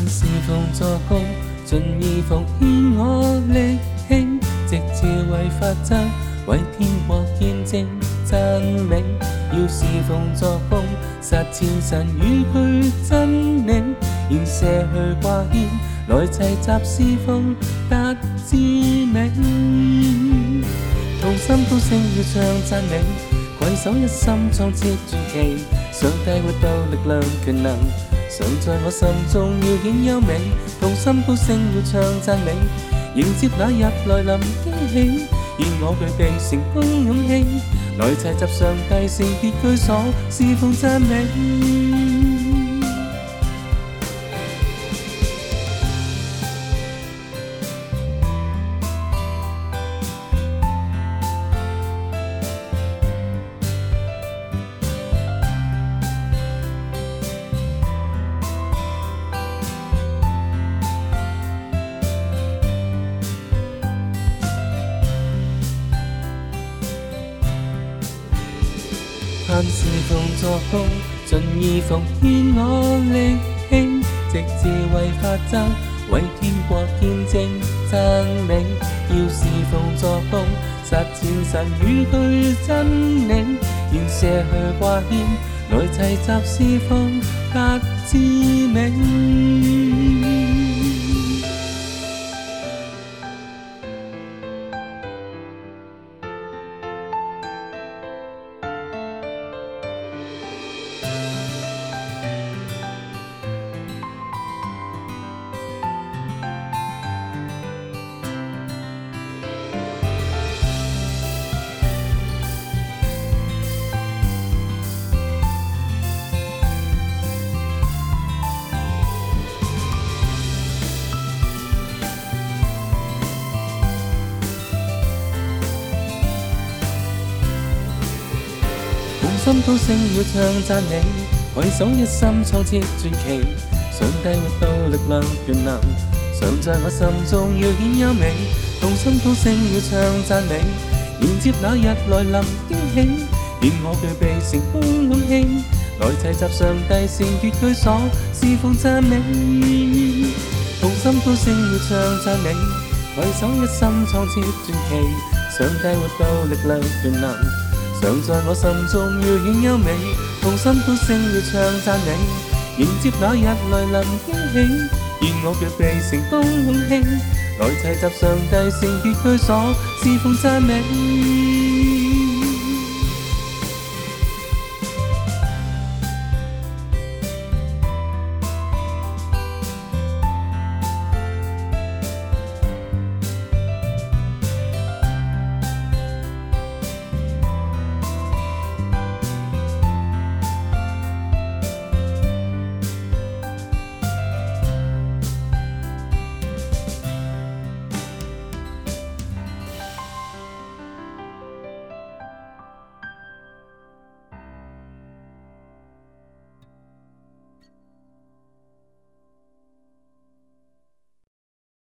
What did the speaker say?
但是奉作工，盡意奉獻我力氣，直至為法彰，為天国見證讚美。要侍奉作工，实践神與佢真理，愿舍去掛牵，來齊集詩奉得知美，同心高聲要唱讚美。携手一心，创设传奇。上帝活到力量权能，常在我心中，要显优美。同心高声要唱赞美，迎接那日来临惊喜。愿我具备成功勇气，来齐集上帝圣别居所，侍奉赞美。是奉作奉，尽意奉獻我力气，直至為法跡，為天国見證。赞美，要是奉作奉，實踐神語句真理，願卸去掛牵，来齊集侍奉格之美。同心高声要唱赞你，为手一心创设传奇。上帝活到力量全能，常在我心中要显优美。同心高声要唱赞你，迎接那日来临惊喜。愿我具备成功勇气，来齐集上帝善洁居所，侍奉赞美。同心高声要唱赞你，为手一心创设传奇。上帝活到力量全能。常在我心中要显优美，痛心欢声要唱赞你，迎接那日来临惊喜，愿我脚被成功勇气，来齐集上帝圣洁居所侍奉赞美。